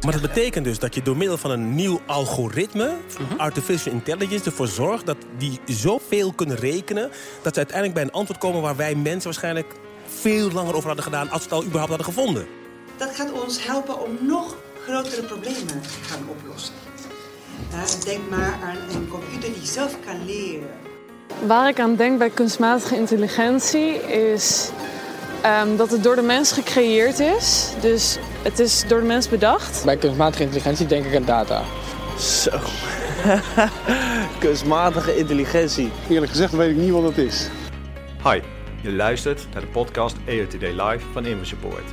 Maar dat betekent dus dat je door middel van een nieuw algoritme, artificial intelligence, ervoor zorgt dat die zoveel kunnen rekenen, dat ze uiteindelijk bij een antwoord komen waar wij mensen waarschijnlijk veel langer over hadden gedaan als we het al überhaupt hadden gevonden. Dat gaat ons helpen om nog grotere problemen te gaan oplossen. Ja, denk maar aan een computer die zelf kan leren. Waar ik aan denk bij kunstmatige intelligentie is ehm, dat het door de mens gecreëerd is. Dus het is door de mens bedacht. Bij kunstmatige intelligentie denk ik aan data. Zo. Kunstmatige intelligentie. Eerlijk gezegd weet ik niet wat het is. Hi, je luistert naar de podcast AI Today Live van InfoSupport.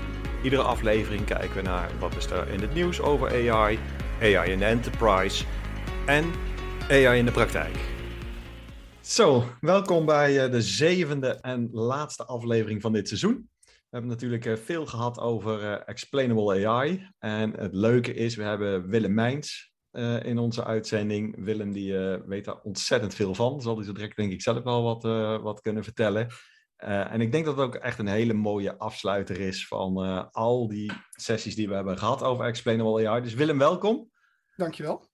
Iedere aflevering kijken we naar wat is er in het nieuws over AI, AI in de enterprise en AI in de praktijk. Zo, welkom bij eh, de zevende en laatste aflevering van dit seizoen. We hebben natuurlijk eh, veel gehad over eh, explainable AI. En het leuke is, we hebben Willem Mijns in onze uitzending. Willem die weet daar ontzettend veel van. Zal hij zo direct denk ik zelf wel wat, wat kunnen vertellen. En ik denk dat het ook echt een hele mooie afsluiter is van al die sessies die we hebben gehad over explainable AI. Dus Willem, welkom. Dankjewel.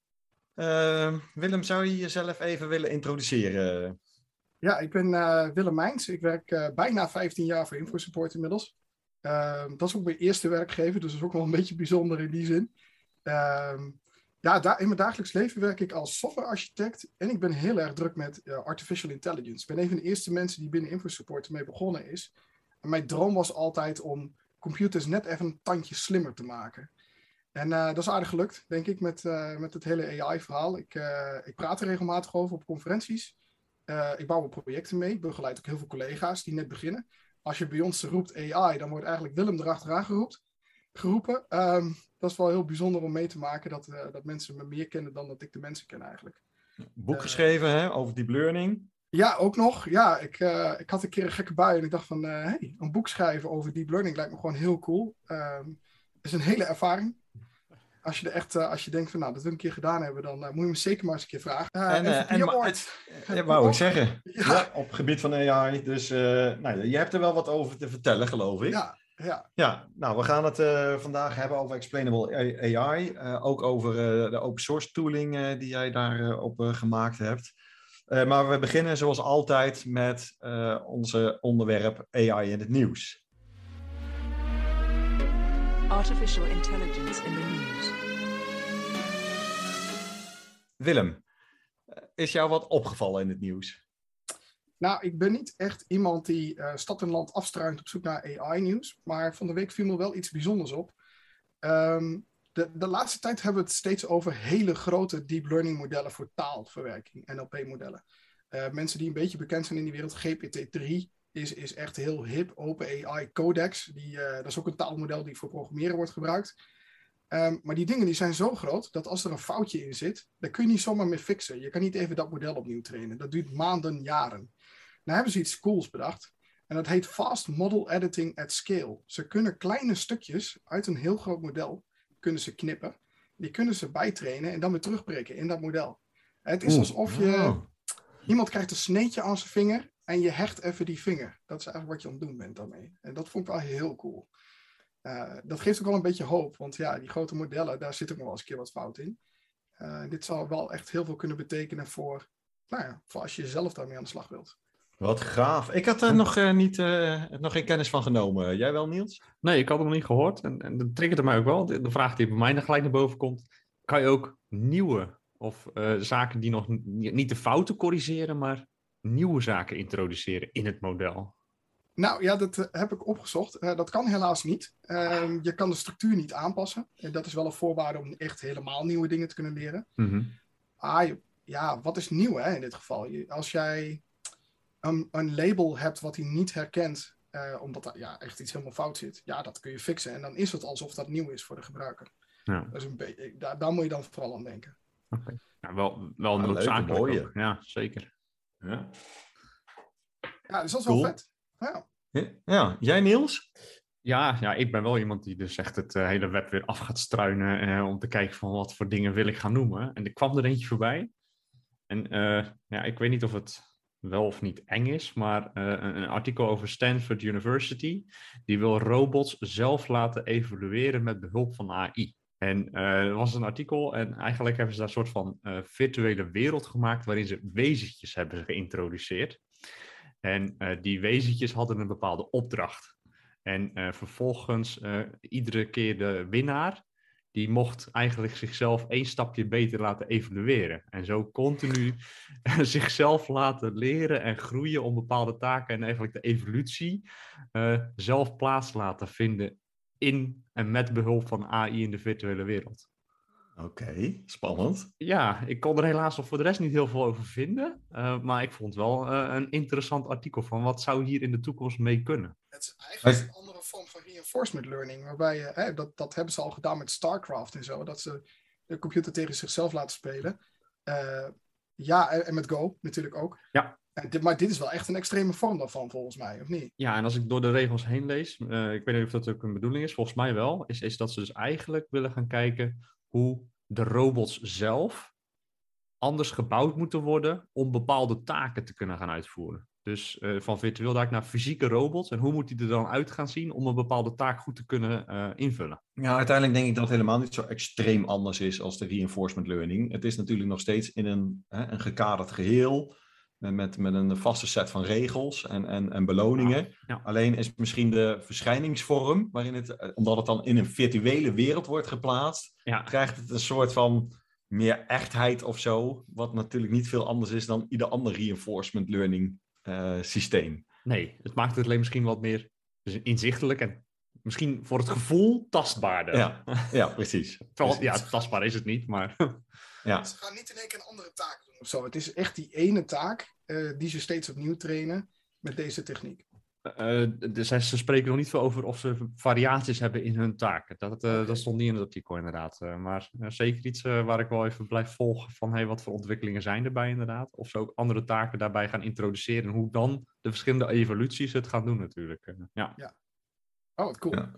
Eh, Willem, zou je jezelf even willen introduceren? Ja, ik ben eh, Willem Mijns. Ik werk eh, bijna 15 jaar voor InfoSupport inmiddels. Ehm, dat is ook mijn eerste werkgever, dus dat is ook wel een beetje bijzonder in die zin. Ehm, ja, in mijn dagelijks leven werk ik als softwarearchitect en ik ben heel erg druk met eh, artificial intelligence. Ik ben een van de eerste mensen die binnen InfoSupport ermee begonnen is. En mijn droom was altijd om computers net even een tandje slimmer te maken. En eh, dat is aardig gelukt, denk ik, met, eh, met het hele AI-verhaal. Ik, eh, ik praat er regelmatig over op conferenties. Ik bouw projecten mee. Ik begeleid ook heel veel collega's die net beginnen. Als je bij ons roept AI, dan wordt eigenlijk Willem erachteraan geroept, geroepen. Ehm, dat is wel heel bijzonder om mee te maken dat, dat mensen me meer kennen dan dat ik de mensen ken eigenlijk. Boek geschreven hè, over deep learning. Ja, ook nog. Ja, ik, ik had een keer een gekke bui en ik dacht van, hey, een boek schrijven over deep learning lijkt me gewoon heel cool. Ehm is een hele ervaring. Als je, er echt, eh, als je denkt van, nou, dat wil ik een keer gedaan hebben, dan eh, moet je me zeker maar eens een keer vragen. Eh, En, eh, en. Ja, wou ik zeggen. Ja. Op het gebied van AI. Dus nou, je hebt er wel wat over te vertellen, geloof ik. Ja, ja. Ja, nou, we gaan het vandaag hebben over explainable AI. ook over de open source tooling die jij daarop op gemaakt hebt. Maar we beginnen zoals altijd met onze onderwerp AI in het nieuws. Artificial intelligence in the news. Willem, eh, is jou wat opgevallen in het nieuws? Nou, ik ben niet echt iemand die eh, stad en land afstruint op zoek naar AI-nieuws. Maar van de week viel me wel iets bijzonders op. Ehm, de, de laatste tijd hebben we het steeds over hele grote deep learning modellen voor taalverwerking, NLP-modellen. Eh, mensen die een beetje bekend zijn in die wereld, GPT-3 is, is echt heel hip. Open AI Codex, die, eh, dat is ook een taalmodel die voor programmeren wordt gebruikt. Ehm, maar die dingen die zijn zo groot dat als er een foutje in zit, dan kun je niet zomaar meer fixen. Je kan niet even dat model opnieuw trainen. Dat duurt maanden, jaren. Nou hebben ze iets cools bedacht. En dat heet Fast Model Editing at Scale. Ze kunnen kleine stukjes uit een heel groot model kunnen ze knippen. Die kunnen ze bijtrainen en dan weer terugbreken in dat model. Het is alsof je... Iemand krijgt een sneetje aan zijn vinger en je hecht even die vinger. Dat is eigenlijk wat je aan het doen bent daarmee. En dat vond ik wel heel cool. Eh, dat geeft ook wel een beetje hoop, want ja, die grote modellen, daar zit ook nog wel eens een keer wat fout in. Eh, dit zal wel echt heel veel kunnen betekenen voor, nou ja, voor als je zelf daarmee aan de slag wilt. Wat gaaf. Ik had er nog, eh, niet, eh, nog geen kennis van genomen. Jij wel, Niels? Nee, ik had hem nog niet gehoord. En, en dat triggerde mij ook wel. De, de vraag die bij mij dan gelijk naar boven komt. Kan je ook nieuwe of eh, zaken die nog niet de fouten corrigeren, maar nieuwe zaken introduceren in het model? Nou ja, dat eh, heb ik opgezocht. Eh, dat kan helaas niet. Ehm, je kan de structuur niet aanpassen. En dat is wel een voorwaarde om echt helemaal nieuwe dingen te kunnen leren. Ah, je- ja, wat is nieuw hè, in dit geval? Je, als jij een, een label hebt wat hij niet herkent, eh, omdat er ja, echt iets helemaal fout zit, ja, dat kun je fixen. En dan is het alsof dat nieuw is voor de gebruiker. Ja. Dat is een beetje, daar, daar moet je dan vooral aan denken. Oké. Nou, wel, wel Ah, leuk, noodzakelijk. mooie. ook. Ja, zeker. Ja. Ja, dus dat is Cool. wel vet. Ja. ja, jij Niels? Ja, ja, ik ben wel iemand die dus echt het eh, hele web weer af gaat struinen eh, om te kijken van wat voor dingen wil ik gaan noemen. En er kwam er eentje voorbij. En eh, ja, ik weet niet of het wel of niet eng is, maar eh, een, een artikel over Stanford University. Die wil robots zelf laten evolueren met behulp van AI. En eh, er was een artikel en eigenlijk hebben ze daar een soort van eh, virtuele wereld gemaakt waarin ze wezentjes hebben geïntroduceerd. En eh, die wezentjes hadden een bepaalde opdracht. En vervolgens, iedere keer de winnaar, die mocht eigenlijk zichzelf één stapje beter laten evolueren. En zo continu zichzelf laten leren en groeien om bepaalde taken en eigenlijk de evolutie zelf plaats laten vinden in en met behulp van AI in de virtuele wereld. Oké, spannend. Ja, ik kon er helaas nog voor de rest niet heel veel over vinden. eh, maar ik vond wel eh, een interessant artikel van wat zou hier in de toekomst mee kunnen. Het is eigenlijk een andere vorm van reinforcement learning. Waarbij je, hè, dat, dat hebben ze al gedaan met StarCraft en zo. Dat ze de computer tegen zichzelf laten spelen. Eh, ja, en, met Go natuurlijk ook. Ja. En dit, maar dit is wel echt een extreme vorm daarvan, volgens mij, of niet? Ja, en als ik door de regels heen lees, eh, ik weet niet of dat ook een bedoeling is, volgens mij wel, is, is dat ze dus eigenlijk willen gaan kijken hoe de robots zelf anders gebouwd moeten worden om bepaalde taken te kunnen gaan uitvoeren. Dus eh, van virtueel eigenlijk naar fysieke robots. En hoe moet die er dan uit gaan zien om een bepaalde taak goed te kunnen eh, invullen? Ja, uiteindelijk denk ik dat het helemaal niet zo extreem anders is als de reinforcement learning. Het is natuurlijk nog steeds in een, hè, een gekaderd geheel. eh, Met, met een vaste set van regels en, en, en beloningen. Ja. Alleen is misschien de verschijningsvorm, waarin het, omdat het dan in een virtuele wereld wordt geplaatst, Ja, krijgt het een soort van meer echtheid of zo. Wat natuurlijk niet veel anders is dan ieder ander reinforcement learning eh, systeem. nee, het maakt het alleen misschien wat meer inzichtelijk en misschien voor het gevoel tastbaarder. Ja, ja precies. Terwijl, Precies. ja, tastbaar is het niet, maar Ja. Ze gaan niet in één keer een andere taak doen of zo. Het is echt die ene taak eh, die ze steeds opnieuw trainen met deze techniek. Eh, dus ze ze spreken nog niet veel over of ze variaties hebben in hun taken. Dat, eh, dat stond niet in het artikel inderdaad. Eh, maar eh, zeker iets eh, waar ik wel even blijf volgen van hey, wat voor ontwikkelingen zijn erbij inderdaad. Of ze ook andere taken daarbij gaan introduceren. En hoe dan de verschillende evoluties het gaan doen natuurlijk. Eh, ja. Oh, wat cool. Ja.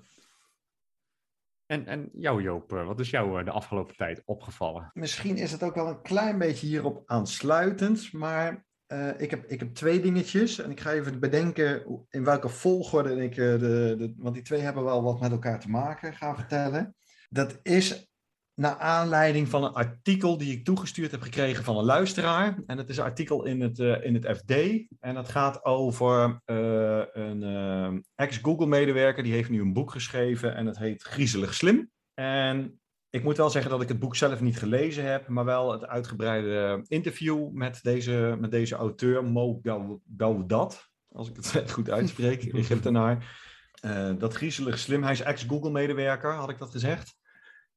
En, en jou Joop, eh, wat is jou eh, de afgelopen tijd opgevallen? Misschien is het ook wel een klein beetje hierop aansluitend, maar eh, ik, heb, ik heb twee dingetjes en ik ga even bedenken in welke volgorde ik eh, de, de, want die twee hebben wel wat met elkaar te maken, ga vertellen. Dat is naar aanleiding van een artikel die ik toegestuurd heb gekregen van een luisteraar. En het is een artikel in het, eh, in het FD en dat gaat over een ex-Google-medewerker, die heeft nu een boek geschreven en het heet Griezelig Slim. En ik moet wel zeggen dat ik het boek zelf niet gelezen heb, maar wel het uitgebreide interview met deze, met deze auteur, Mo Gau- Gaudat, als ik het goed uitspreek, Egyptenaar. Eh dat griezelig slim, hij is ex-Google-medewerker, had ik dat gezegd.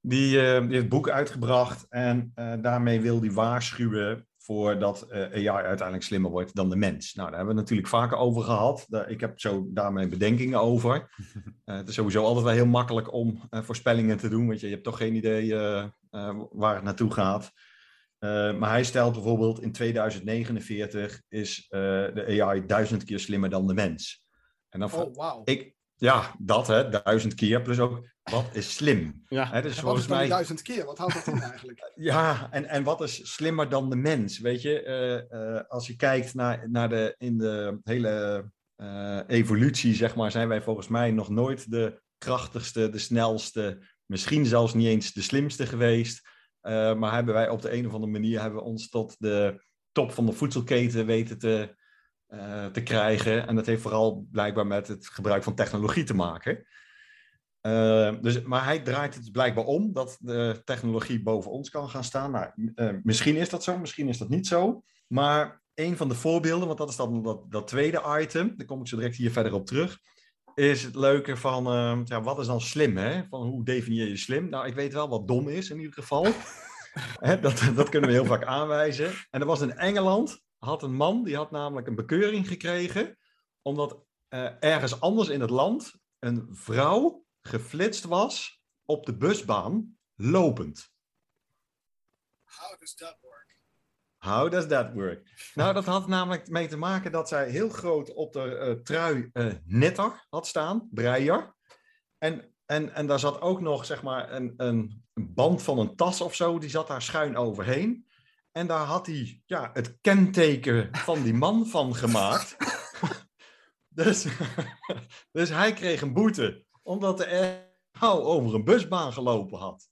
Die, eh, die heeft het boek uitgebracht en eh, daarmee wil hij waarschuwen voor dat eh, AI uiteindelijk slimmer wordt dan de mens. Nou, daar hebben we het natuurlijk vaker over gehad. Ik heb zo daarmee bedenkingen over. Eh, het is sowieso altijd wel heel makkelijk om eh, voorspellingen te doen, want je, je hebt toch geen idee waar het naartoe gaat. Maar hij stelt bijvoorbeeld in 2049 is de AI duizend keer slimmer dan de mens. En dan Oh, wauw. ik, ja, dat hè, duizend keer. Plus ook, wat is slim? Ja, Hè, dus En volgens mij, duizend keer? Wat houdt dat in eigenlijk? ja, en, en wat is slimmer dan de mens? Weet je, eh, eh, als je kijkt naar, naar de, in de hele eh, evolutie, zeg maar, zijn wij volgens mij nog nooit de krachtigste, de snelste, misschien zelfs niet eens de slimste geweest. Eh, maar hebben wij op de een of andere manier hebben we ons tot de top van de voedselketen weten te, eh, te krijgen. En dat heeft vooral blijkbaar met het gebruik van technologie te maken. Eh, dus, maar hij draait het blijkbaar om dat de technologie boven ons kan gaan staan. Nou, eh, misschien is dat zo, misschien is dat niet zo. Maar een van de voorbeelden, want dat is dan dat, dat tweede item, daar kom ik zo direct hier verder op terug, is het leuke van, eh, ja, wat is dan slim? Hè? Van hoe definieer je slim? Nou, ik weet wel wat dom is in ieder geval. Hè, dat, dat kunnen we heel vaak aanwijzen. En er was in Engeland, had een man, die had namelijk een bekeuring gekregen, omdat eh, ergens anders in het land een vrouw geflitst was op de busbaan lopend. How does that work? How does that work? Nou, dat had namelijk mee te maken dat zij heel groot op de eh, trui eh knitter had staan, breier. En, en, en daar zat ook nog, zeg maar, een, een, een band van een tas of zo, die zat daar schuin overheen. En daar had hij ja, het kenteken van die man van gemaakt. dus, dus hij kreeg een boete, omdat er vrouw over een busbaan gelopen had.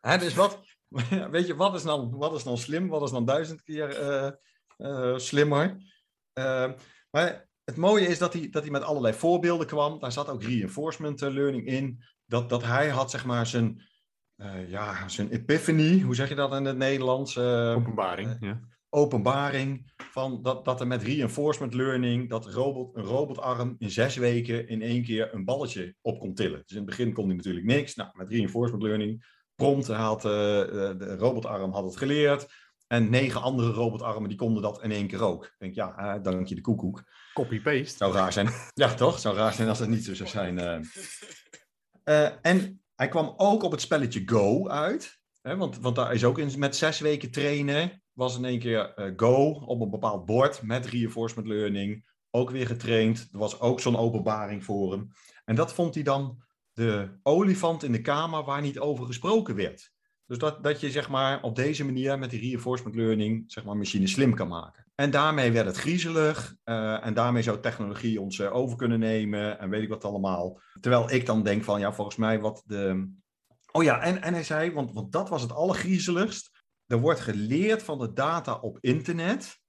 Hè, dus wat, weet je, wat is, dan, wat is dan slim? Wat is dan duizend keer eh, eh, slimmer? Eh, maar het mooie is dat hij, dat hij met allerlei voorbeelden kwam. Daar zat ook reinforcement learning in. Dat, dat hij had, zeg maar, zijn, eh, ja, zijn epiphany, hoe zeg je dat in het Nederlands? Openbaring, ja. Openbaring van dat, dat er met reinforcement learning dat een, robot, een robotarm in zes weken in één keer een balletje op kon tillen. Dus in het begin kon hij natuurlijk niks. Nou, met reinforcement learning, prompt had eh, de robotarm had het geleerd. En negen andere robotarmen die konden dat in één keer ook. Ik denk, ja, eh, dank je de koekoek. Copy-paste. Zou raar zijn. Ja, toch? Zou raar zijn als het niet zo zou zijn. Eh, en hij kwam ook op het spelletje Go uit. Hè, want, want daar is ook in, met zes weken trainen. Was in één keer eh, Go op een bepaald bord met reinforcement learning. Ook weer getraind. Er was ook zo'n openbaring voor hem. En dat vond hij dan de olifant in de kamer waar niet over gesproken werd. Dus dat, dat je zeg maar op deze manier met die reinforcement learning zeg maar machines slim kan maken. En daarmee werd het griezelig eh, en daarmee zou technologie ons eh, over kunnen nemen en weet ik wat allemaal. Terwijl ik dan denk van ja, volgens mij wat de... Oh ja, en, en hij zei, want, want dat was het allergriezeligst. Er wordt geleerd van de data op internet.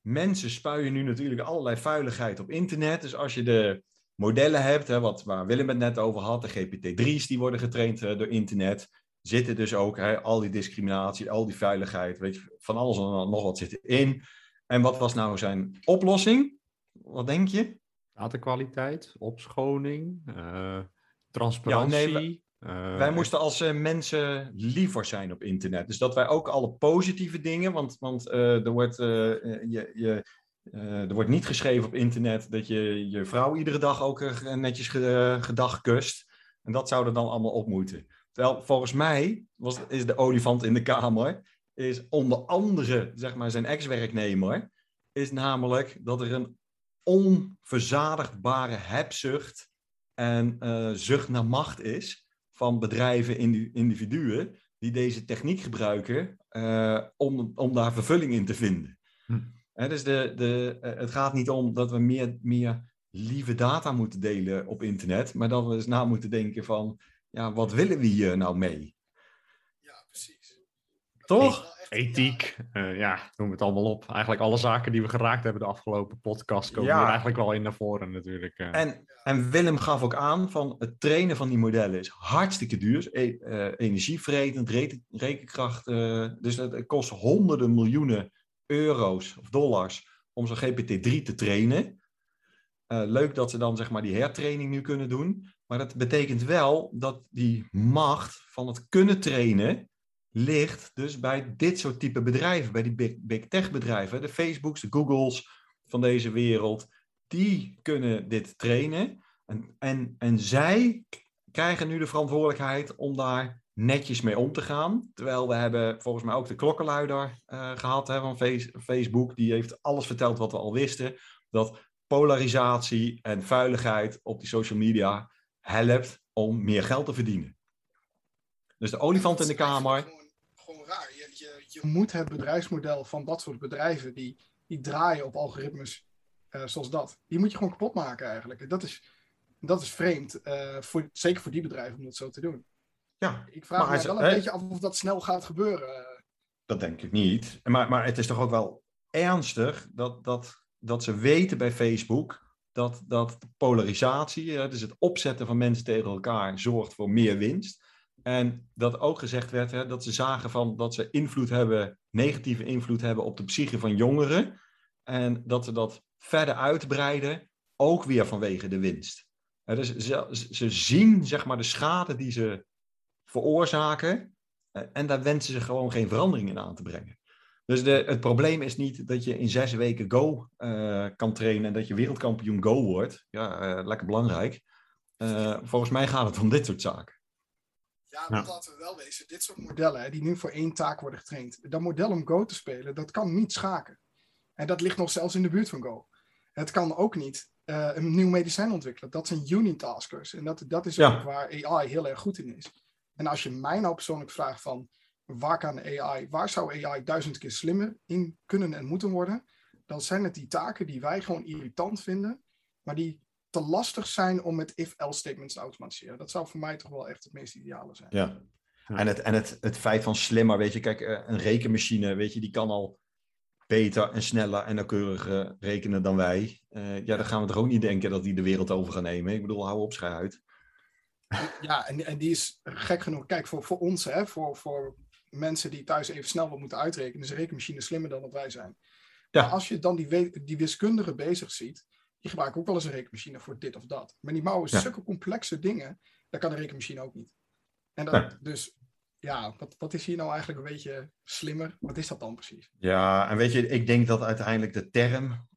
Mensen spuien nu natuurlijk allerlei vuiligheid op internet. Dus als je de modellen hebt, hè, wat, waar Willem het net over had, de GPT-3's die worden getraind eh, door internet, zitten dus ook hè, al die discriminatie, al die veiligheid, weet je, van alles en nog wat zit erin. En wat was nou zijn oplossing? Wat denk je? Datakwaliteit, opschoning, eh, transparantie. Ja, nee, eh, Wij moesten als eh, mensen liever zijn op internet. Dus dat wij ook alle positieve dingen, want, want eh, er, wordt, je, je, er wordt niet geschreven op internet dat je je vrouw iedere dag ook netjes ge- gedag kust. En dat zou er dan allemaal op moeten. Terwijl volgens mij was, is de olifant in de kamer, is onder andere zeg maar, zijn ex-werknemer, is namelijk dat er een onverzadigbare hebzucht en zucht naar macht is van bedrijven, indi- individuen, die deze techniek gebruiken eh, om, om daar vervulling in te vinden. Hm. Hè, dus de, de, eh, het gaat niet om dat we meer, meer lieve data moeten delen op internet, maar dat we eens na moeten denken van, ja, wat willen we hier nou mee? Ja, precies. Toch? Ethiek, eh, ja, noem het allemaal op. Eigenlijk alle zaken die we geraakt hebben de afgelopen podcast komen Ja. hier eigenlijk wel in naar voren natuurlijk. eh. En, en Willem gaf ook aan van het trainen van die modellen is hartstikke duur. e- eh, energievretend, reken- rekenkracht. eh, dus het, kost honderden miljoenen euro's of dollars om zo'n GPT-3 te trainen. Eh, leuk dat ze dan zeg maar die hertraining nu kunnen doen. Maar dat betekent wel dat die macht van het kunnen trainen ligt dus bij dit soort type bedrijven. Bij die big tech bedrijven. De Facebooks, de Googles van deze wereld. Die kunnen dit trainen. En, en, en zij krijgen nu de verantwoordelijkheid om daar netjes mee om te gaan. Terwijl we hebben volgens mij ook de klokkenluider eh, gehad hè, van Face- Facebook. Die heeft alles verteld wat we al wisten. Dat polarisatie en vuiligheid op die social media helpt om meer geld te verdienen. Dus de olifant in de kamer. Gewoon, gewoon raar. Je, je, je moet het bedrijfsmodel van dat soort bedrijven die, die draaien op algoritmes eh, zoals dat. Die moet je gewoon kapot maken eigenlijk. Dat is, dat is vreemd. eh, voor, zeker voor die bedrijven om dat zo te doen. Ja, Ik vraag me wel een beetje af of dat snel gaat gebeuren. Dat denk ik niet. Maar, maar het is toch ook wel ernstig dat, dat, dat ze weten bij Facebook dat, dat polarisatie, dus het opzetten van mensen tegen elkaar, zorgt voor meer winst. En dat ook gezegd werd hè, dat ze zagen van dat ze invloed hebben, negatieve invloed hebben op de psyche van jongeren. En dat ze dat verder uitbreiden, ook weer vanwege de winst. Dus ze, ze zien zeg maar de schade die ze veroorzaken. En daar wensen ze gewoon geen verandering in aan te brengen. Dus de, het probleem is niet dat je in zes weken Go eh, kan trainen en dat je wereldkampioen Go wordt. Ja, eh, lekker belangrijk. Eh, volgens mij gaat het om dit soort zaken. Ja, want laten we wel wezen, dit soort modellen hè, die nu voor één taak worden getraind, dat model om Go te spelen, dat kan niet schaken. En dat ligt nog zelfs in de buurt van Go. Het kan ook niet eh, een nieuw medicijn ontwikkelen. Dat zijn unitaskers. En dat, dat is Ja. ook waar AI heel erg goed in is. En als je mij nou persoonlijk vraagt van waar kan AI, waar zou AI duizend keer slimmer in kunnen en moeten worden, dan zijn het die taken die wij gewoon irritant vinden, maar die te lastig zijn om met if-else statements te automatiseren. Dat zou voor mij toch wel echt het meest ideale zijn. Ja. Ja. En, het, en het, het feit van slimmer, weet je, kijk, eh, een rekenmachine, weet je, die kan al beter en sneller en nauwkeuriger rekenen dan wij. Eh, ja, dan gaan we toch ook niet denken dat die de wereld over gaan nemen. Ik bedoel, hou op, schei uit. Ja, en, en die is gek genoeg. Kijk, voor, voor ons, hè, voor, voor mensen die thuis even snel wat moeten uitrekenen, is een rekenmachine slimmer dan dat wij zijn. Ja. Maar als je dan die, die wiskundige bezig ziet, die gebruiken ook wel eens een rekenmachine voor dit of dat. Maar die bouwen Ja. zulke complexe dingen, dat kan een rekenmachine ook niet. En dat, dus ja, wat, wat is hier nou eigenlijk een beetje slimmer? Wat is dat dan precies? Ja, en weet je, ik denk dat uiteindelijk de term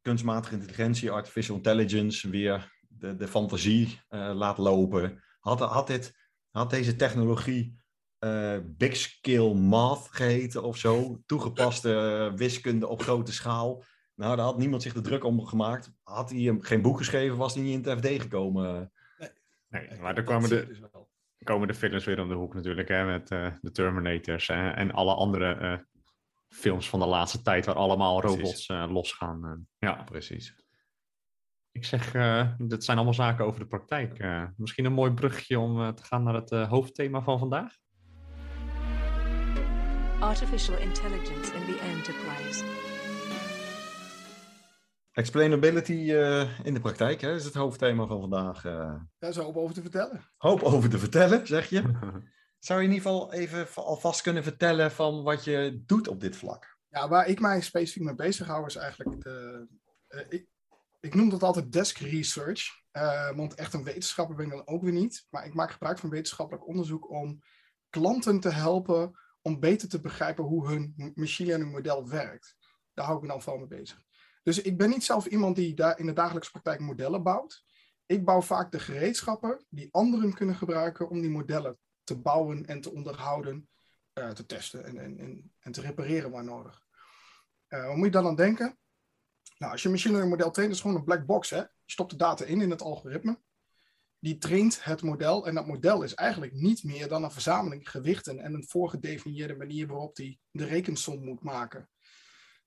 kunstmatige intelligentie, artificial intelligence, weer de, de fantasie eh, laat lopen. Had, had, dit, had deze technologie eh, big scale math geheten of zo, toegepaste eh, wiskunde op grote schaal, nou, daar had niemand zich de druk om gemaakt. Had hij hem geen boek geschreven, was hij niet in het FD gekomen. Nee, Eh, maar dan dat kwamen de, dus wel. Komen de films weer om de hoek natuurlijk, hè, met eh, de Terminators hè, en alle andere eh, films van de laatste tijd waar allemaal robots eh, losgaan. eh. ja, Precies. ik zeg, eh dit zijn allemaal zaken over de praktijk. eh. misschien een mooi bruggetje om te gaan naar het eh, hoofdthema van vandaag. Artificial intelligence in the enterprise. Explainability eh, in de praktijk hè, is het hoofdthema van vandaag. eh. Daar is er hoop over te vertellen. hoop over te vertellen, zeg je. Zou je in ieder geval even alvast kunnen vertellen van wat je doet op dit vlak? Ja, waar ik mij specifiek mee bezig hou is eigenlijk de. eh, ik, ik noem dat altijd desk research. eh, want echt een wetenschapper ben ik dan ook weer niet. Maar ik maak gebruik van wetenschappelijk onderzoek om klanten te helpen om beter te begrijpen hoe hun machine learning model werkt. Daar hou ik me dan vooral mee bezig. Dus ik ben niet zelf iemand die daar in de dagelijkse praktijk modellen bouwt. Ik bouw vaak de gereedschappen die anderen kunnen gebruiken om die modellen te bouwen en te onderhouden, eh, te testen en, en, en, en te repareren waar nodig. Eh, wat moet je dan aan denken? Nou, als je machine learning model traint, is gewoon een black box. Hè? Je stopt de data in in het algoritme. Die traint het model. En dat model is eigenlijk niet meer dan een verzameling gewichten en een voorgedefinieerde manier waarop die de rekensom moet maken.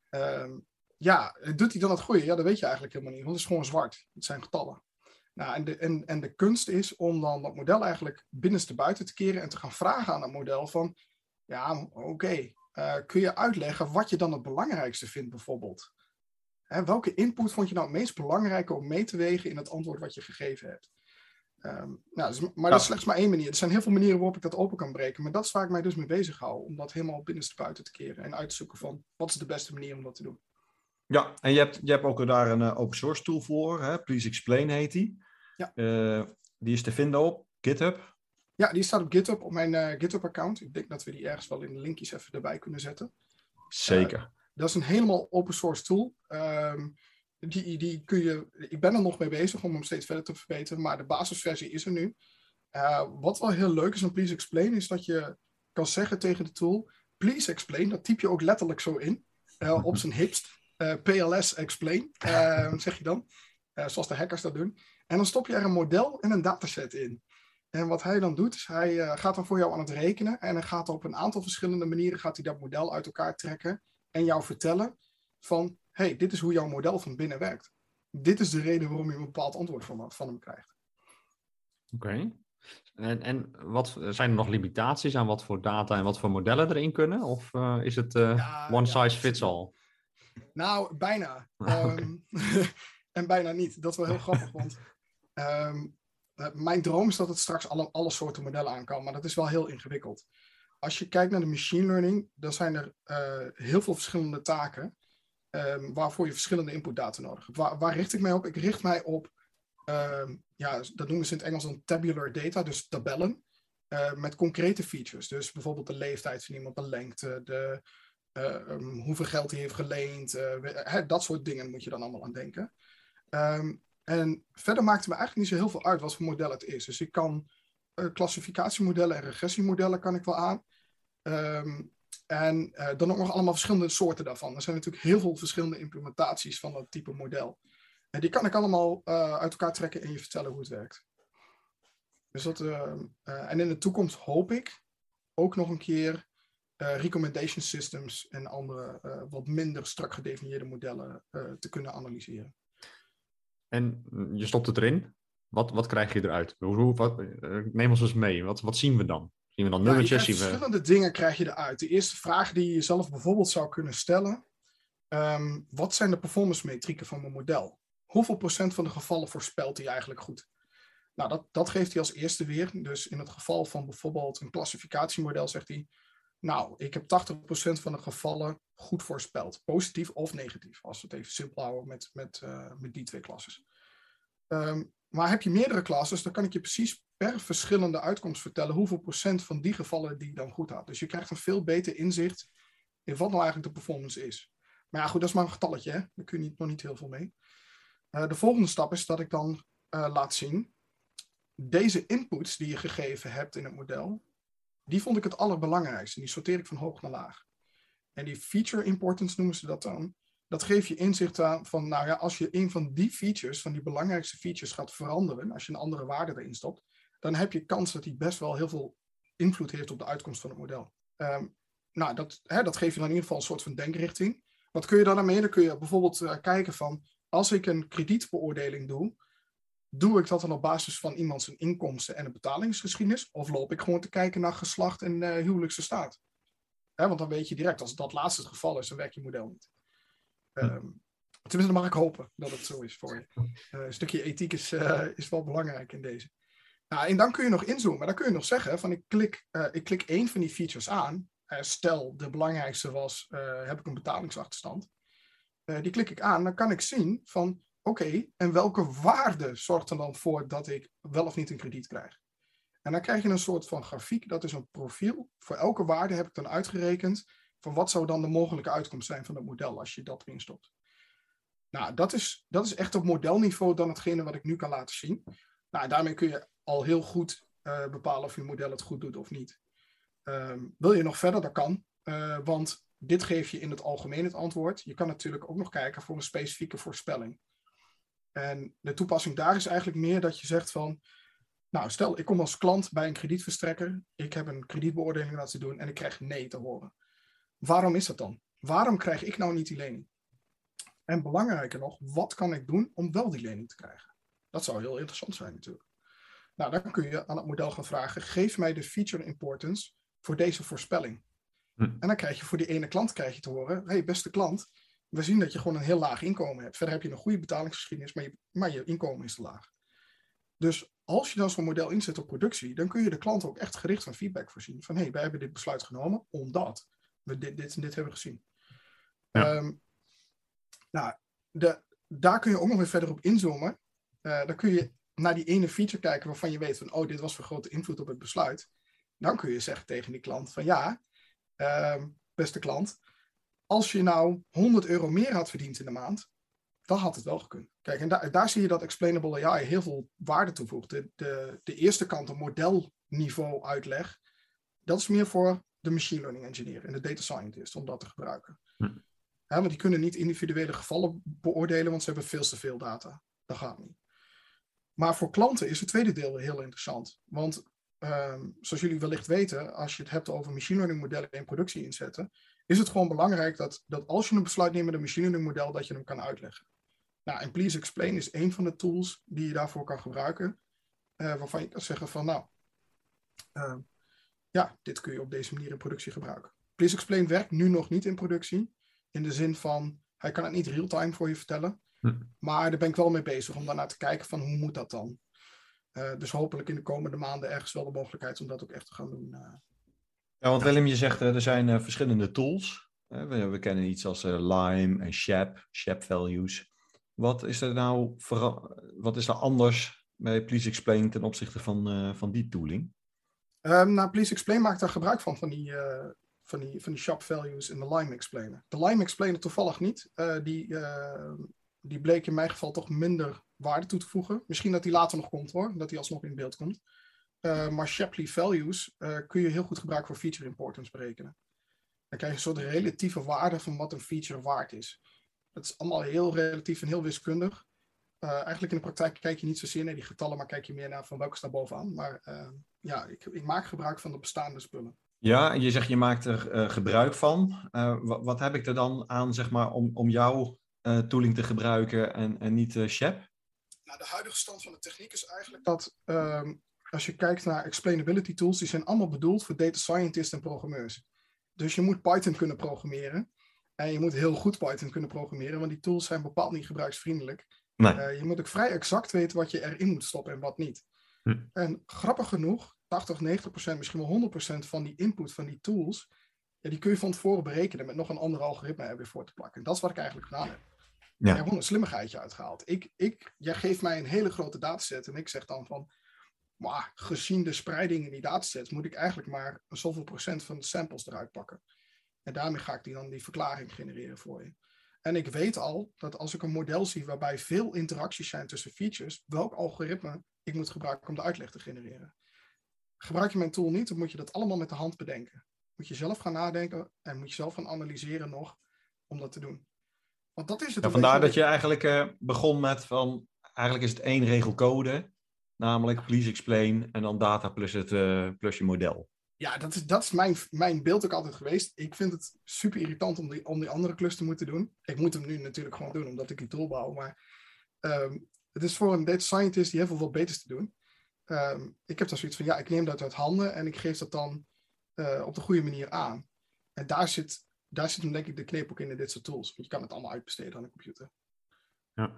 Ehm, ja, doet hij dan het goede? Ja, dat weet je eigenlijk helemaal niet, want het is gewoon zwart. Het zijn getallen. Nou, en, de, en, en de kunst is om dan dat model eigenlijk binnenste buiten te keren en te gaan vragen aan dat model van, ja, oké, eh, kun je uitleggen wat je dan het belangrijkste vindt bijvoorbeeld? Hè, welke input vond je nou het meest belangrijke om mee te wegen in het antwoord wat je gegeven hebt? Ehm, nou, dus- maar dat is slechts maar één manier. Er zijn heel veel manieren waarop ik dat open kan breken. Maar dat is waar ik mij dus mee bezig hou. Om dat helemaal binnenste buiten te keren. En uit te zoeken van wat is de beste manier om dat te doen. Ja, en je hebt, je hebt ook daar een eh, open source tool voor. Hè? Please Explain heet die. Ja. Eh, die is te vinden op GitHub. Ja, die staat op GitHub, op mijn eh, GitHub-account. Ik denk dat we die ergens wel in de linkjes even erbij kunnen zetten. Zeker. Dat is een helemaal open source tool. Ehm, die, die kun je, ik ben er nog mee bezig om hem steeds verder te verbeteren, maar de basisversie is er nu. Wat wel heel leuk is aan Please Explain, is dat je kan zeggen tegen de tool, Please Explain, dat typ je ook letterlijk zo in, op zijn hipst. Eh, PLS Explain, eh, zeg je dan, Eh, zoals de hackers dat doen. En dan stop je er een model en een dataset in. En wat hij dan doet, is hij gaat dan voor jou aan het rekenen en hij gaat op een aantal verschillende manieren gaat hij dat model uit elkaar trekken en jou vertellen van, hey, dit is hoe jouw model van binnen werkt. Dit is de reden waarom je een bepaald antwoord van, van hem krijgt. Oké. En, en wat, zijn er nog limitaties aan wat voor data en wat voor modellen erin kunnen? Of is het eh, Ja, one ja, size fits all? Nou, bijna. Oké. Ehm, en bijna niet. Dat is wel heel grappig, want ehm, eh, mijn droom is dat het straks alle, alle soorten modellen aan kan, maar dat is wel heel ingewikkeld. Als je kijkt naar de machine learning, dan zijn er eh, heel veel verschillende taken ehm, waarvoor je verschillende inputdata nodig hebt. Waar, waar richt ik mij op? Ik richt mij op, ja, dat noemen ze in het Engels dan tabular data, dus tabellen. eh, met concrete features. Dus bijvoorbeeld de leeftijd van iemand, de lengte, de, eh, ehm, hoeveel geld hij heeft geleend. eh, dat soort dingen moet je dan allemaal aan denken. Ehm, en verder maakt het me eigenlijk niet zo heel veel uit wat voor model het is. Dus ik kan eh, klassificatiemodellen en regressiemodellen kan ik wel aan. Ehm, en eh, dan ook nog allemaal verschillende soorten daarvan. Er zijn natuurlijk heel veel verschillende implementaties van dat type model. En die kan ik allemaal uit elkaar trekken en je vertellen hoe het werkt. Dus dat, en in de toekomst hoop ik ook nog een keer recommendation systems en andere eh, wat minder strak gedefinieerde modellen eh, te kunnen analyseren. En mm, je stopt het erin. Wat, wat krijg je eruit? Hoe, hoe, wat, eh, neem ons eens mee. Wat, wat zien we dan? Zien we dan Ja, je nummertjes? zien we... verschillende dingen krijg je eruit. De eerste vraag die je jezelf bijvoorbeeld zou kunnen stellen. ehm, wat zijn de performance metrieken van mijn model? Hoeveel procent van de gevallen voorspelt hij eigenlijk goed? Nou, dat, dat geeft hij als eerste weer. Dus in het geval van bijvoorbeeld een klassificatiemodel zegt hij... Nou, ik heb 80% van de gevallen goed voorspeld. Positief of negatief. Als we het even simpel houden met, met, eh, met die twee klasses. Ehm, maar heb je meerdere klasses, dan kan ik je precies per verschillende uitkomst vertellen hoeveel procent van die gevallen die dan goed had. Dus je krijgt een veel beter inzicht in wat nou eigenlijk de performance is. Maar ja, goed, dat is maar een getalletje. Hè? Daar kun je nog niet heel veel mee. Eh, de volgende stap is dat ik dan eh, laat zien. Deze inputs die je gegeven hebt in het model, die vond ik het allerbelangrijkste. Die sorteer ik van hoog naar laag. En die feature importance noemen ze dat dan. Dat geeft je inzicht aan van, nou ja, als je een van die features, van die belangrijkste features gaat veranderen, als je een andere waarde erin stopt, dan heb je kans dat die best wel heel veel invloed heeft op de uitkomst van het model. Ehm, nou, dat, hè, dat geeft je dan in ieder geval een soort van denkrichting. Wat kun je dan daarmee? Dan kun je bijvoorbeeld eh, kijken van, als ik een kredietbeoordeling doe, doe ik dat dan op basis van iemand zijn inkomsten en een betalingsgeschiedenis? Of loop ik gewoon te kijken naar geslacht en uh, huwelijkse staat? Hè, want dan weet je direct, als dat laatste het geval is, dan werkt je model niet. Um, tenminste, dan mag ik hopen dat het zo is voor je. Uh, een stukje ethiek is, uh, is wel belangrijk in deze. Nou, en dan kun je nog inzoomen. Dan kun je nog zeggen van ik klik, ik klik één van die features aan. stel, de belangrijkste was, heb ik een betalingsachterstand. die klik ik aan, dan kan ik zien van oké, en welke waarde zorgt er dan voor dat ik wel of niet een krediet krijg? En dan krijg je een soort van grafiek, dat is een profiel. Voor elke waarde heb ik dan uitgerekend van wat zou dan de mogelijke uitkomst zijn van het model als je dat erin stopt. Nou, dat is, dat is echt op modelniveau dan hetgene wat ik nu kan laten zien. Nou, daarmee kun je al heel goed uh, bepalen of je model het goed doet of niet. Um, wil je nog verder? Dat kan. Uh, want dit geef je in het algemeen het antwoord. Je kan natuurlijk ook nog kijken voor een specifieke voorspelling. En de toepassing daar is eigenlijk meer dat je zegt van... Nou, stel, ik kom als klant bij een kredietverstrekker. Ik heb een kredietbeoordeling laten doen en ik krijg nee te horen. Waarom is dat dan? Waarom krijg ik nou niet die lening? En belangrijker nog, wat kan ik doen om wel die lening te krijgen? Dat zou heel interessant zijn natuurlijk. Nou, dan kun je aan het model gaan vragen, geef mij de feature importance voor deze voorspelling. Hm. En dan krijg je voor die ene klant krijg je te horen, hey beste klant, we zien dat je gewoon een heel laag inkomen hebt. Verder heb je een goede betalingsgeschiedenis, maar je, maar je inkomen is te laag. Dus als je dan zo'n model inzet op productie, dan kun je de klant ook echt gericht van feedback voorzien. Van hé, hey, wij hebben dit besluit genomen omdat we dit, dit en dit hebben gezien. Ja. Um, nou, de, daar kun je ook nog weer verder op inzoomen. Uh, dan kun je naar die ene feature kijken waarvan je weet van, oh, dit was van grote invloed op het besluit. Dan kun je zeggen tegen die klant van, ja, uh, beste klant, als je nou 100 euro meer had verdiend in de maand, dan had het wel gekund. Kijk, en daar, daar zie je dat Explainable AI heel veel waarde toevoegt. De, de, de eerste kant, een modelniveau uitleg, dat is meer voor de machine learning engineer en de data scientist om dat te gebruiken. Hm. Ja, want die kunnen niet individuele gevallen beoordelen, want ze hebben veel te veel data. Dat gaat niet. Maar voor klanten is het tweede deel heel interessant. Want um, zoals jullie wellicht weten, als je het hebt over machine learning modellen in productie inzetten, is het gewoon belangrijk dat, dat als je een besluit neemt met een machine learning model, dat je hem kan uitleggen. Nou, en Please Explain is een van de tools die je daarvoor kan gebruiken, uh, waarvan je kan zeggen van nou, uh, ja, dit kun je op deze manier in productie gebruiken. Please Explain werkt nu nog niet in productie, in de zin van, hij kan het niet real-time voor je vertellen, hm. maar daar ben ik wel mee bezig om daarnaar te kijken van hoe moet dat dan. Uh, dus hopelijk in de komende maanden ergens wel de mogelijkheid om dat ook echt te gaan doen. Ja, want Willem, je zegt er zijn uh, verschillende tools. Uh, we, we, kennen iets als uh, Lime en Shap, Shap Values. Wat is er nou wat is er anders bij Please Explain ten opzichte van, van die tooling? Um, nou, Please Explain maakt daar gebruik van, van die, van die, van die Shap Values en de Lime Explainer. De Lime Explainer toevallig niet. die, die bleek in mijn geval toch minder waarde toe te voegen. Misschien dat die later nog komt hoor, dat die alsnog in beeld komt. Eh, maar Shapley values eh, kun je heel goed gebruiken voor feature importance berekenen. Dan krijg je een soort relatieve waarde van wat een feature waard is. Dat is allemaal heel relatief en heel wiskundig. Eh, eigenlijk in de praktijk kijk je niet zozeer naar die getallen, maar kijk je meer naar van welke staat bovenaan. Maar ja, ik, ik maak gebruik van de bestaande spullen. Ja, je zegt je maakt er gebruik van. Wat, wat heb ik er dan aan, zeg maar, om, om jouw tooling te gebruiken en, en niet Shep? Nou, de huidige stand van de techniek is eigenlijk dat ehm, als je kijkt naar explainability tools, die zijn allemaal bedoeld voor data scientists en programmeurs. Dus je moet Python kunnen programmeren. En je moet heel goed Python kunnen programmeren, want die tools zijn bepaald niet gebruiksvriendelijk. Nee. Eh, je moet ook vrij exact weten wat je erin moet stoppen en wat niet. Hm. En grappig genoeg, 80, 90 procent, misschien wel 100 procent van die input van die tools, ja, die kun je van tevoren berekenen met nog een ander algoritme er weer voor te plakken. En dat is wat ik eigenlijk gedaan heb. Ja. Ik heb gewoon een slimmigheidje uitgehaald. Ik, ik, jij geeft mij een hele grote dataset en ik zeg dan van, maar gezien de spreiding in die datasets moet ik eigenlijk maar zoveel procent van de samples eruit pakken. En daarmee ga ik die dan die verklaring genereren voor je. En ik weet al dat als ik een model zie waarbij veel interacties zijn tussen features, welk algoritme ik moet gebruiken om de uitleg te genereren. Gebruik je mijn tool niet, dan moet je dat allemaal met de hand bedenken. Moet je zelf gaan nadenken en moet je zelf gaan analyseren nog om dat te doen. Want dat is het. Ja, vandaar dat je eigenlijk eh, begon met van, eigenlijk is het één regel code, namelijk please explain en dan data plus, het, eh, plus je model. Ja, dat is, dat is mijn, mijn beeld ook altijd geweest. Ik vind het super irritant om die, om die andere klus te moeten doen. Ik moet hem nu natuurlijk gewoon doen, omdat ik die tool bouw. Maar ehm, het is voor een data scientist die heeft wel wat beters te doen. Ehm, ik heb dan zoiets van, ja, ik neem dat uit handen en ik geef dat dan eh, op de goede manier aan. En daar zit, daar zit hem denk ik de kneep ook in in dit soort tools. Want je kan het allemaal uitbesteden aan de computer.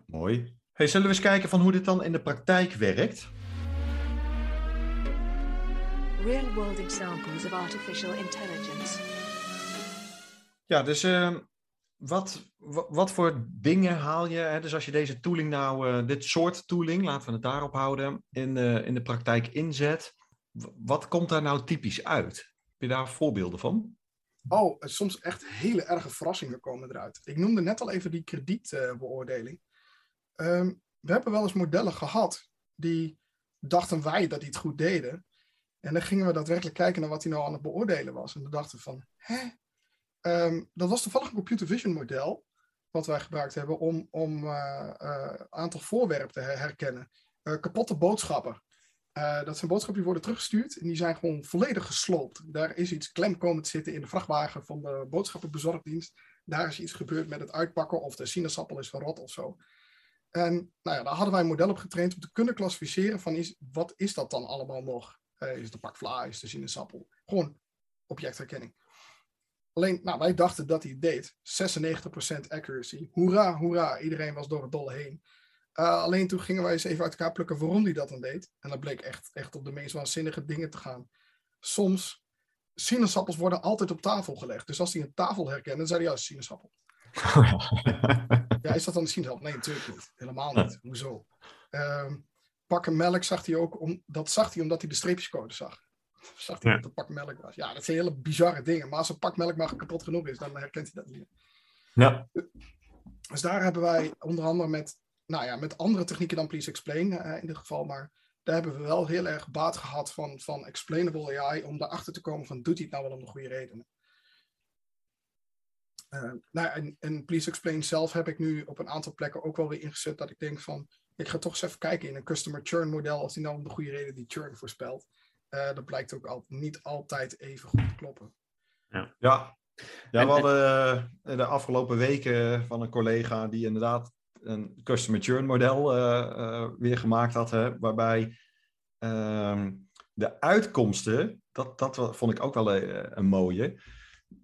Mooi. Hey, zullen we eens kijken van hoe dit dan in de praktijk werkt? Real world examples of artificial intelligence. Ja, dus eh, wat, wat, wat voor dingen haal je, hè, dus als je deze tooling nou, eh, dit soort tooling, laten we het daarop houden, in, de in de praktijk inzet, wat komt daar nou typisch uit? Heb je daar voorbeelden van? Oh, soms echt hele erge verrassingen komen eruit. Ik noemde net al even die kredietbeoordeling. Ehm, we hebben wel eens modellen gehad die dachten wij dat die het goed deden. En dan gingen we daadwerkelijk kijken naar wat hij nou aan het beoordelen was. En dan dachten we van, hè? Ehm, dat was toevallig een computer vision model wat wij gebruikt hebben om om eh, eh, aantal voorwerpen te her- herkennen. Eh, kapotte boodschappen. Dat zijn boodschappen die worden teruggestuurd en die zijn gewoon volledig gesloopt. Daar is iets klem komen te zitten in de vrachtwagen van de boodschappenbezorgdienst. Daar is iets gebeurd met het uitpakken of de sinaasappel is verrot of zo. En nou ja, daar hadden wij een model op getraind om te kunnen klassificeren van is, wat is dat dan allemaal nog? Eh, is het de pak vla, is het de sinaasappel? Gewoon objectherkenning. Alleen, nou, wij dachten dat hij het deed. 96% accuracy. Hoera, hoera. Iedereen was door het dolle heen. Uh, alleen toen gingen wij eens even uit elkaar plukken waarom hij dat dan deed. En dat bleek echt, echt op de meest waanzinnige dingen te gaan. Soms, sinaasappels worden altijd op tafel gelegd. Dus als hij een tafel herkent, dan zei hij juist sinaasappel. Ja, is dat dan een sinaasappel? Nee, natuurlijk niet. Helemaal niet. Hoezo? Um, pakken melk zag hij ook, om, dat zag hij omdat hij de streepjescode zag. Zag hij ja. dat het pak melk was. Ja, dat zijn hele bizarre dingen. Maar als een pak melk maar kapot genoeg is, dan herkent hij dat niet. Ja. Dus daar hebben wij onder andere met nou ja, met andere technieken dan Please Explain uh, in dit geval, maar daar hebben we wel heel erg baat gehad van, van explainable AI om daarachter te komen van doet hij het nou wel om de goede redenen. Uh, nou, en, en Please Explain zelf heb ik nu op een aantal plekken ook wel weer ingezet dat ik denk van ik ga toch eens even kijken in een customer churn model als die nou om de goede reden die churn voorspelt. Uh, dat blijkt ook al, niet altijd even goed te kloppen. Ja, ja. ja we hadden uh, de afgelopen weken van een collega die inderdaad een customer churn model uh, uh, weer gemaakt had, hè, waarbij uh, de uitkomsten, dat, dat vond ik ook wel een, een mooie.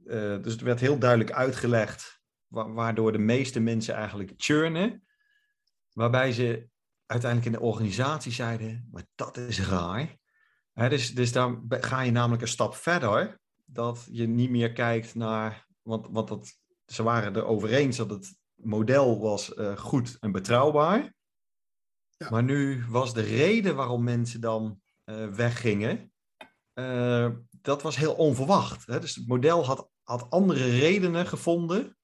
Uh, dus het werd heel duidelijk uitgelegd wa waardoor de meeste mensen eigenlijk churnen, waarbij ze uiteindelijk in de organisatie zeiden, maar dat is raar. Dus, dus daar ga je namelijk een stap verder, dat je niet meer kijkt naar, want, want dat, ze waren erover eens dat het model was uh, goed en betrouwbaar. Ja. Maar nu was de reden waarom mensen dan uh, weggingen, uh, dat was heel onverwacht. Hè? Dus het model had, had andere redenen gevonden,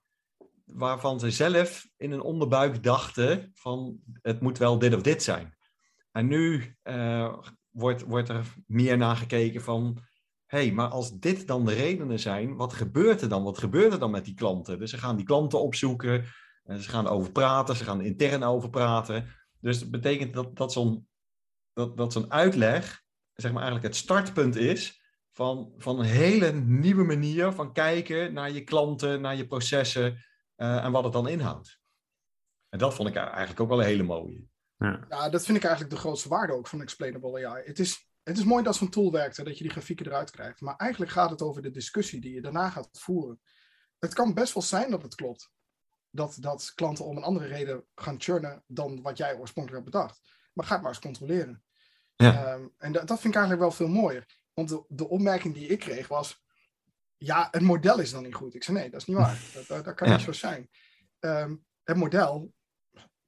waarvan ze zelf in een onderbuik dachten van het moet wel dit of dit zijn. En nu wordt, wordt er meer naar gekeken van... hé, hey, maar als dit dan de redenen zijn, wat gebeurt er dan? Wat gebeurt er dan met die klanten? Dus ze gaan die klanten opzoeken, en ze gaan over praten, ze gaan intern over praten. Dus dat betekent dat, dat zo'n dat, dat zo'n uitleg, zeg maar eigenlijk het startpunt is van, van een hele nieuwe manier van kijken naar je klanten, naar je processen eh, en wat het dan inhoudt. En dat vond ik eigenlijk ook wel een hele mooie. Ja. ja, dat vind ik eigenlijk de grootste waarde ook van Explainable AI. Het is, het is mooi dat zo'n tool werkt en dat je die grafieken eruit krijgt. Maar eigenlijk gaat het over de discussie die je daarna gaat voeren. Het kan best wel zijn dat het klopt. Dat, dat klanten om een andere reden gaan churnen dan wat jij oorspronkelijk hebt bedacht. Maar ga het maar eens controleren. Ja. Um, en dat, dat vind ik eigenlijk wel veel mooier. Want de, de opmerking die ik kreeg was: Ja, het model is dan niet goed. Ik zei: Nee, dat is niet waar. Dat, dat, kan niet zo zijn. Um, het model,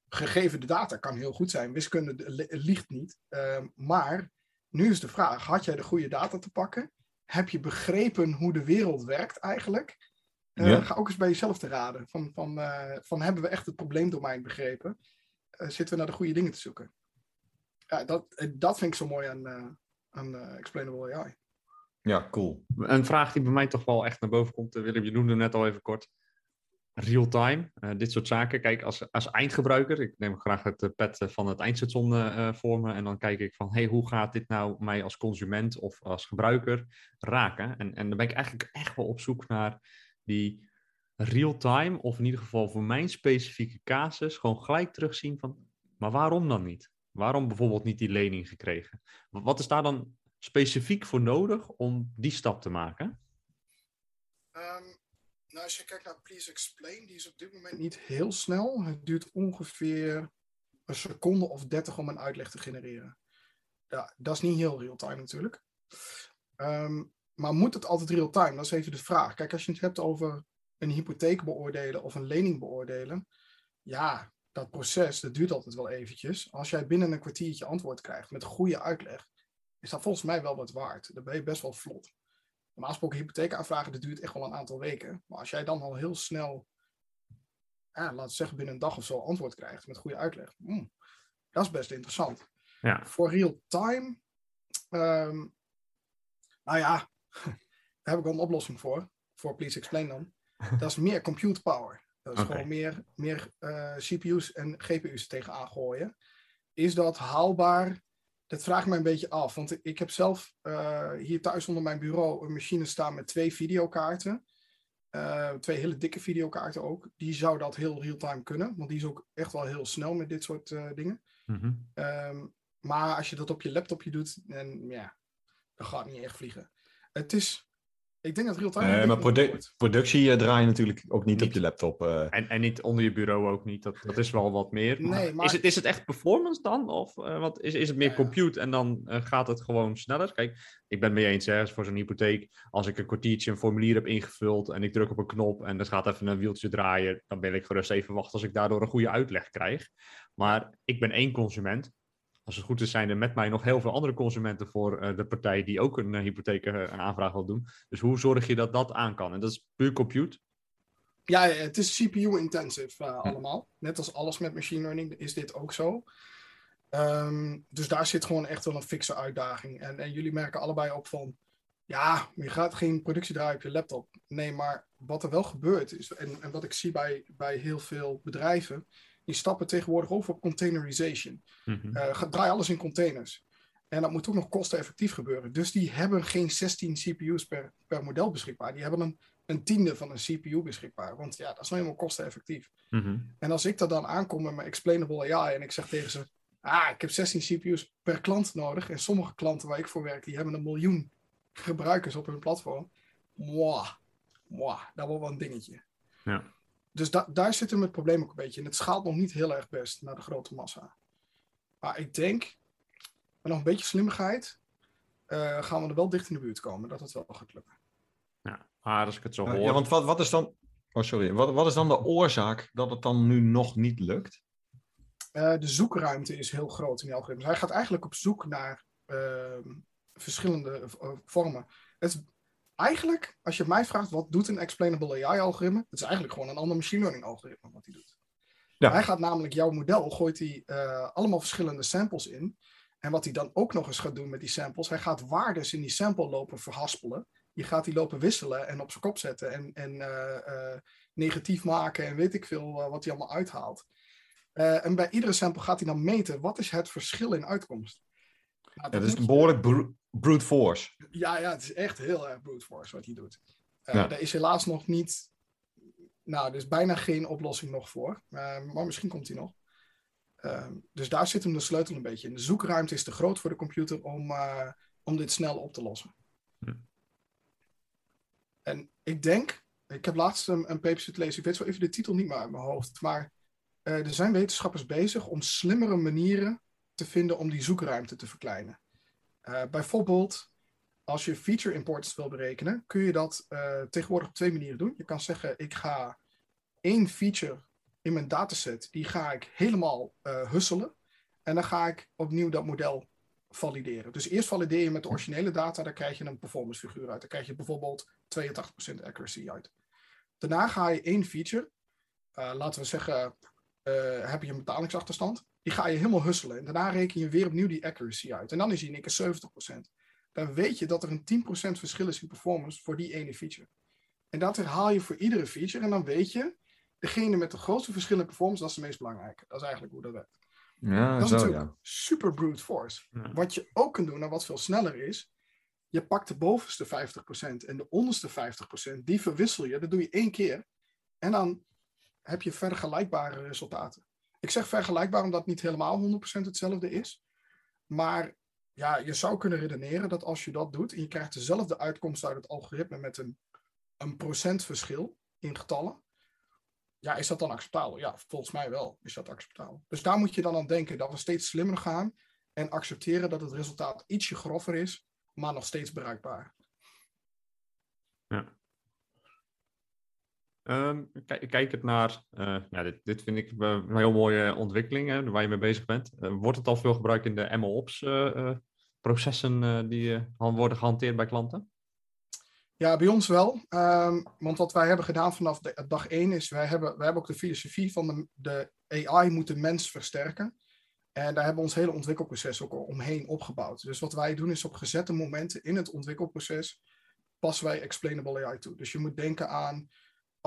gegeven de data, kan heel goed zijn. Wiskunde liegt niet. Um, maar nu is de vraag: had jij de goede data te pakken? Heb je begrepen hoe de wereld werkt eigenlijk? Uh, ja. Ga ook eens bij jezelf te raden. Van, van, uh, van hebben we echt het probleemdomein begrepen? Uh, zitten we naar de goede dingen te zoeken? Ja, dat, dat vind ik zo mooi aan, aan Explainable AI. Ja, cool. Een vraag die bij mij toch wel echt naar boven komt, Willem, je noemde net al even kort. Real-time, uh, dit soort zaken. Kijk, als, als eindgebruiker, ik neem graag het pad van het eindstation uh, voor me en dan kijk ik van, hey, hoe gaat dit nou mij als consument of als gebruiker raken? En, en dan ben ik eigenlijk echt wel op zoek naar die real-time, of in ieder geval voor mijn specifieke casus, gewoon gelijk terugzien van, maar waarom dan niet? Waarom bijvoorbeeld niet die lening gekregen? Wat is daar dan specifiek voor nodig om die stap te maken? Um, nou, als je kijkt naar Please Explain, die is op dit moment niet heel snel. Het duurt ongeveer een seconde of dertig om een uitleg te genereren. Ja, dat is niet heel real-time natuurlijk. Um, maar moet het altijd real-time? Dat is even de vraag. Kijk, als je het hebt over een hypotheek beoordelen of een lening beoordelen. Ja, dat proces, dat duurt altijd wel eventjes. Als jij binnen een kwartiertje antwoord krijgt met goede uitleg, is dat volgens mij wel wat waard. Dan ben je best wel vlot. Normaal gesproken hypotheek aanvragen, dat duurt echt wel een aantal weken. Maar als jij dan al heel snel, ja, laten we zeggen binnen een dag of zo, antwoord krijgt met goede uitleg. Mm, dat is best interessant. Ja. Voor real time, um, nou ja, daar heb ik wel een oplossing voor. Voor Please Explain dan. Dat is meer compute power. Dat is okay. gewoon meer, meer uh, CPU's en GPU's tegenaan gooien. Is dat haalbaar? Dat vraag ik me een beetje af. Want ik heb zelf uh, hier thuis onder mijn bureau een machine staan met twee videokaarten. Uh, twee hele dikke videokaarten ook. Die zou dat heel real-time kunnen. Want die is ook echt wel heel snel met dit soort dingen. Mm -hmm. um, maar als je dat op je laptopje doet, dan ja, dat gaat niet echt vliegen. Het is ik denk dat real-time. Nee, maar produ productie uh, draai je natuurlijk ook niet, niet. op je laptop. Uh. En, en niet onder je bureau ook niet. Dat, dat is wel wat meer. Nee, maar... is, het, is het echt performance dan? Of uh, wat, is, is het meer ja. compute en dan gaat het gewoon sneller? Kijk, ik ben mee eens hè, voor zo'n hypotheek. Als ik een kwartiertje een formulier heb ingevuld en ik druk op een knop en er gaat even een wieltje draaien, dan ben ik gerust even wachten als ik daardoor een goede uitleg krijg. Maar ik ben één consument als het goed is, zijn er met mij nog heel veel andere consumenten voor uh, de partij die ook een uh, hypotheek uh, een aanvraag wil doen. Dus hoe zorg je dat dat aan kan? En dat is puur compute. Ja, het is CPU-intensive allemaal. Net als alles met machine learning is dit ook zo. Um, dus daar zit gewoon echt wel een fikse uitdaging. En, en jullie merken allebei op van, ja, je gaat geen productie draaien op je laptop. Nee, maar wat er wel gebeurt is, en, en wat ik zie bij, bij heel veel bedrijven, die stappen tegenwoordig over op containerization. Mm -hmm. uh, draai alles in containers. En dat moet ook nog kosteneffectief gebeuren. Dus die hebben geen 16 CPU's per, per model beschikbaar. Die hebben een, een tiende van een CPU beschikbaar. Want ja, dat is nou helemaal kosteneffectief. Mm -hmm. En als ik daar dan aankom met mijn explainable AI en ik zeg tegen ze... Ah, ik heb 16 CPU's per klant nodig. En sommige klanten waar ik voor werk, die hebben een miljoen gebruikers op hun platform. Mwah, mwah, dat wordt wel een dingetje. Ja. Dus da daar zit hem het probleem ook een beetje in. Het schaalt nog niet heel erg best naar de grote massa. Maar ik denk, met nog een beetje slimmigheid, uh, gaan we er wel dicht in de buurt komen. Dat het wel gaat lukken. Ja, maar als ik het zo hoor... Ja, want wat, wat is dan... Oh, sorry. Wat, wat is dan de oorzaak dat het dan nu nog niet lukt? Uh, de zoekruimte is heel groot in die algoritmes. Hij gaat eigenlijk op zoek naar uh, verschillende uh, vormen. Het is eigenlijk, als je mij vraagt, wat doet een explainable AI-algoritme? Het is eigenlijk gewoon een ander machine learning-algoritme wat hij doet. Ja. Hij gaat namelijk jouw model, gooit hij uh, allemaal verschillende samples in. En wat hij dan ook nog eens gaat doen met die samples, hij gaat waardes in die sample lopen verhaspelen. Je gaat die lopen wisselen en op zijn kop zetten en, en eh, eh, negatief maken en weet ik veel wat hij allemaal uithaalt. En bij iedere sample gaat hij dan meten wat is het verschil in uitkomst. Nou, Ja, dat dat is je- behoorlijk brute force. ja, ja, het is echt heel erg brute force wat hij doet. Ja. Er is helaas nog niet, nou, er is bijna geen oplossing nog voor. Eh, maar misschien komt die nog. Ehm, dus daar zit hem de sleutel een beetje in. De zoekruimte is te groot voor de computer om, eh, om dit snel op te lossen. Hm. En ik denk, ik heb laatst een, een paper zitten lezen, ik weet zo even de titel niet meer uit mijn hoofd, maar er zijn wetenschappers bezig om slimmere manieren te vinden om die zoekruimte te verkleinen. Eh, bijvoorbeeld, als je feature importance wil berekenen, kun je dat eh, tegenwoordig op twee manieren doen. Je kan zeggen, ik ga één feature in mijn dataset, die ga ik helemaal eh husselen. En dan ga ik opnieuw dat model valideren. Dus eerst valideer je met de originele data, dan krijg je een performance figuur uit. Dan krijg je bijvoorbeeld 82% accuracy uit. Daarna ga je één feature, laten we zeggen, heb je een betalingsachterstand, die ga je helemaal husselen. En daarna reken je weer opnieuw die accuracy uit. En dan is die in één keer 70%. Dan weet je dat er een 10% verschil is in performance voor die ene feature. En dat herhaal je voor iedere feature. En dan weet je, degene met de grootste verschil in performance, dat is de meest belangrijke. Dat is eigenlijk hoe dat werkt. Ja, Dat is zo natuurlijk ja. super brute force. Ja. Wat je ook kunt doen en wat veel sneller is, je pakt de bovenste 50% en de onderste 50%, die verwissel je. Dat doe je één keer. En dan heb je vergelijkbare resultaten. Ik zeg vergelijkbaar omdat het niet helemaal 100% hetzelfde is. Maar ja, je zou kunnen redeneren dat als je dat doet en je krijgt dezelfde uitkomst uit het algoritme met een, een procentverschil in getallen, ja, is dat dan acceptabel? Ja, volgens mij wel is dat acceptabel. Dus daar moet je dan aan denken dat we steeds slimmer gaan en accepteren dat het resultaat ietsje grover is, maar nog steeds bereikbaar. Ehm, kijk, het naar, eh, dit, dit vind ik een heel mooie ontwikkeling hè, waar je mee bezig bent. Eh, wordt het al veel gebruikt in de MLOps eh, eh, processen die worden gehanteerd bij klanten? Ja, bij ons wel. Ehm, want wat wij hebben gedaan vanaf dag één is, wij hebben, wij hebben ook de filosofie van de, de AI moet de mens versterken. En daar hebben we ons hele ontwikkelproces ook omheen opgebouwd. Dus wat wij doen is op gezette momenten in het ontwikkelproces passen wij explainable AI toe. Dus je moet denken aan,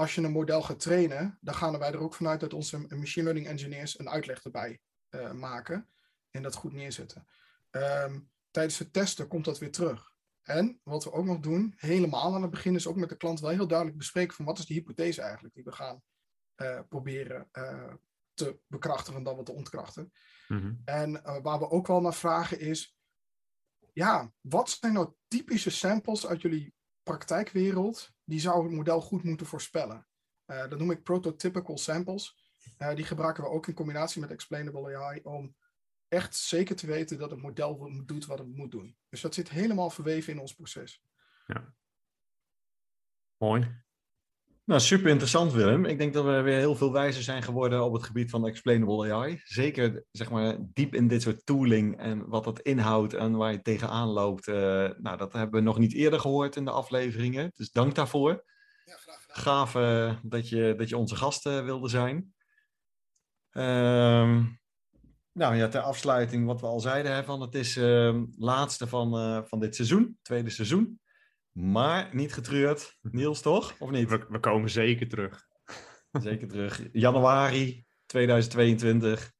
als je een model gaat trainen, dan gaan wij er ook vanuit dat onze machine learning engineers een uitleg erbij eh, maken en dat goed neerzetten. Ehm, tijdens het testen komt dat weer terug. En wat we ook nog doen, helemaal aan het begin, is ook met de klant wel heel duidelijk bespreken van wat is de hypothese eigenlijk die we gaan eh, proberen eh, te bekrachtigen dan wat te ontkrachten. En eh, waar we ook wel naar vragen is, ja, wat zijn nou typische samples uit jullie praktijkwereld die zou het model goed moeten voorspellen? Eh, dat noem ik prototypical samples. Eh, die gebruiken we ook in combinatie met explainable AI om echt zeker te weten dat het model doet wat het moet doen. Dus dat zit helemaal verweven in ons proces. Mooi. Nou, super interessant Willem. Ik denk dat we weer heel veel wijzer zijn geworden op het gebied van explainable AI. Zeker zeg maar diep in dit soort tooling en wat dat inhoudt en waar je tegenaan loopt. eh, nou, dat hebben we nog niet eerder gehoord in de afleveringen. Dus dank daarvoor. Ja, graag gedaan. Gaaf eh, dat, je, dat je onze gast eh, wilde zijn. Ehm, nou ja, ter afsluiting wat we al zeiden, hè, van het is het laatste van, van dit seizoen, tweede seizoen. Maar niet getreurd. Niels, toch? Of niet? We, we komen zeker terug. Zeker terug. Januari 2022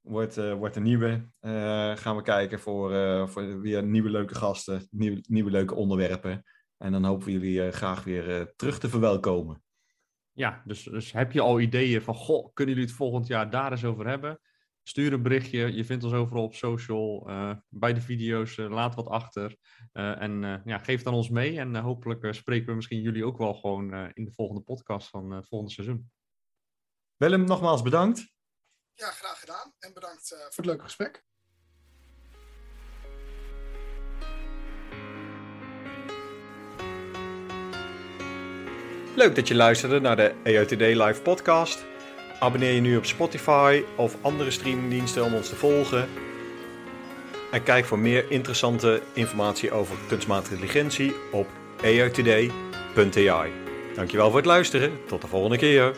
wordt, eh, wordt een nieuwe. Eh, gaan we kijken voor, eh, voor weer nieuwe leuke gasten, nieuwe, nieuwe leuke onderwerpen. En dan hopen we jullie graag weer terug te verwelkomen. Ja, dus, dus heb je al ideeën van, goh, kunnen jullie het volgend jaar daar eens over hebben? Stuur een berichtje, je vindt ons overal op social, eh, bij de video's, eh, laat wat achter. Eh, en eh, ja, geef het aan ons mee en hopelijk spreken we misschien jullie ook wel gewoon eh, in de volgende podcast van het volgende seizoen. Willem, nogmaals bedankt. Ja, graag gedaan. En bedankt eh, voor het leuke gesprek. Leuk dat je luisterde naar de EOTD Live podcast. Abonneer je nu op Spotify of andere streamingdiensten om ons te volgen. En kijk voor meer interessante informatie over kunstmatige intelligentie op eotd.ai. Dankjewel voor het luisteren. Tot de volgende keer.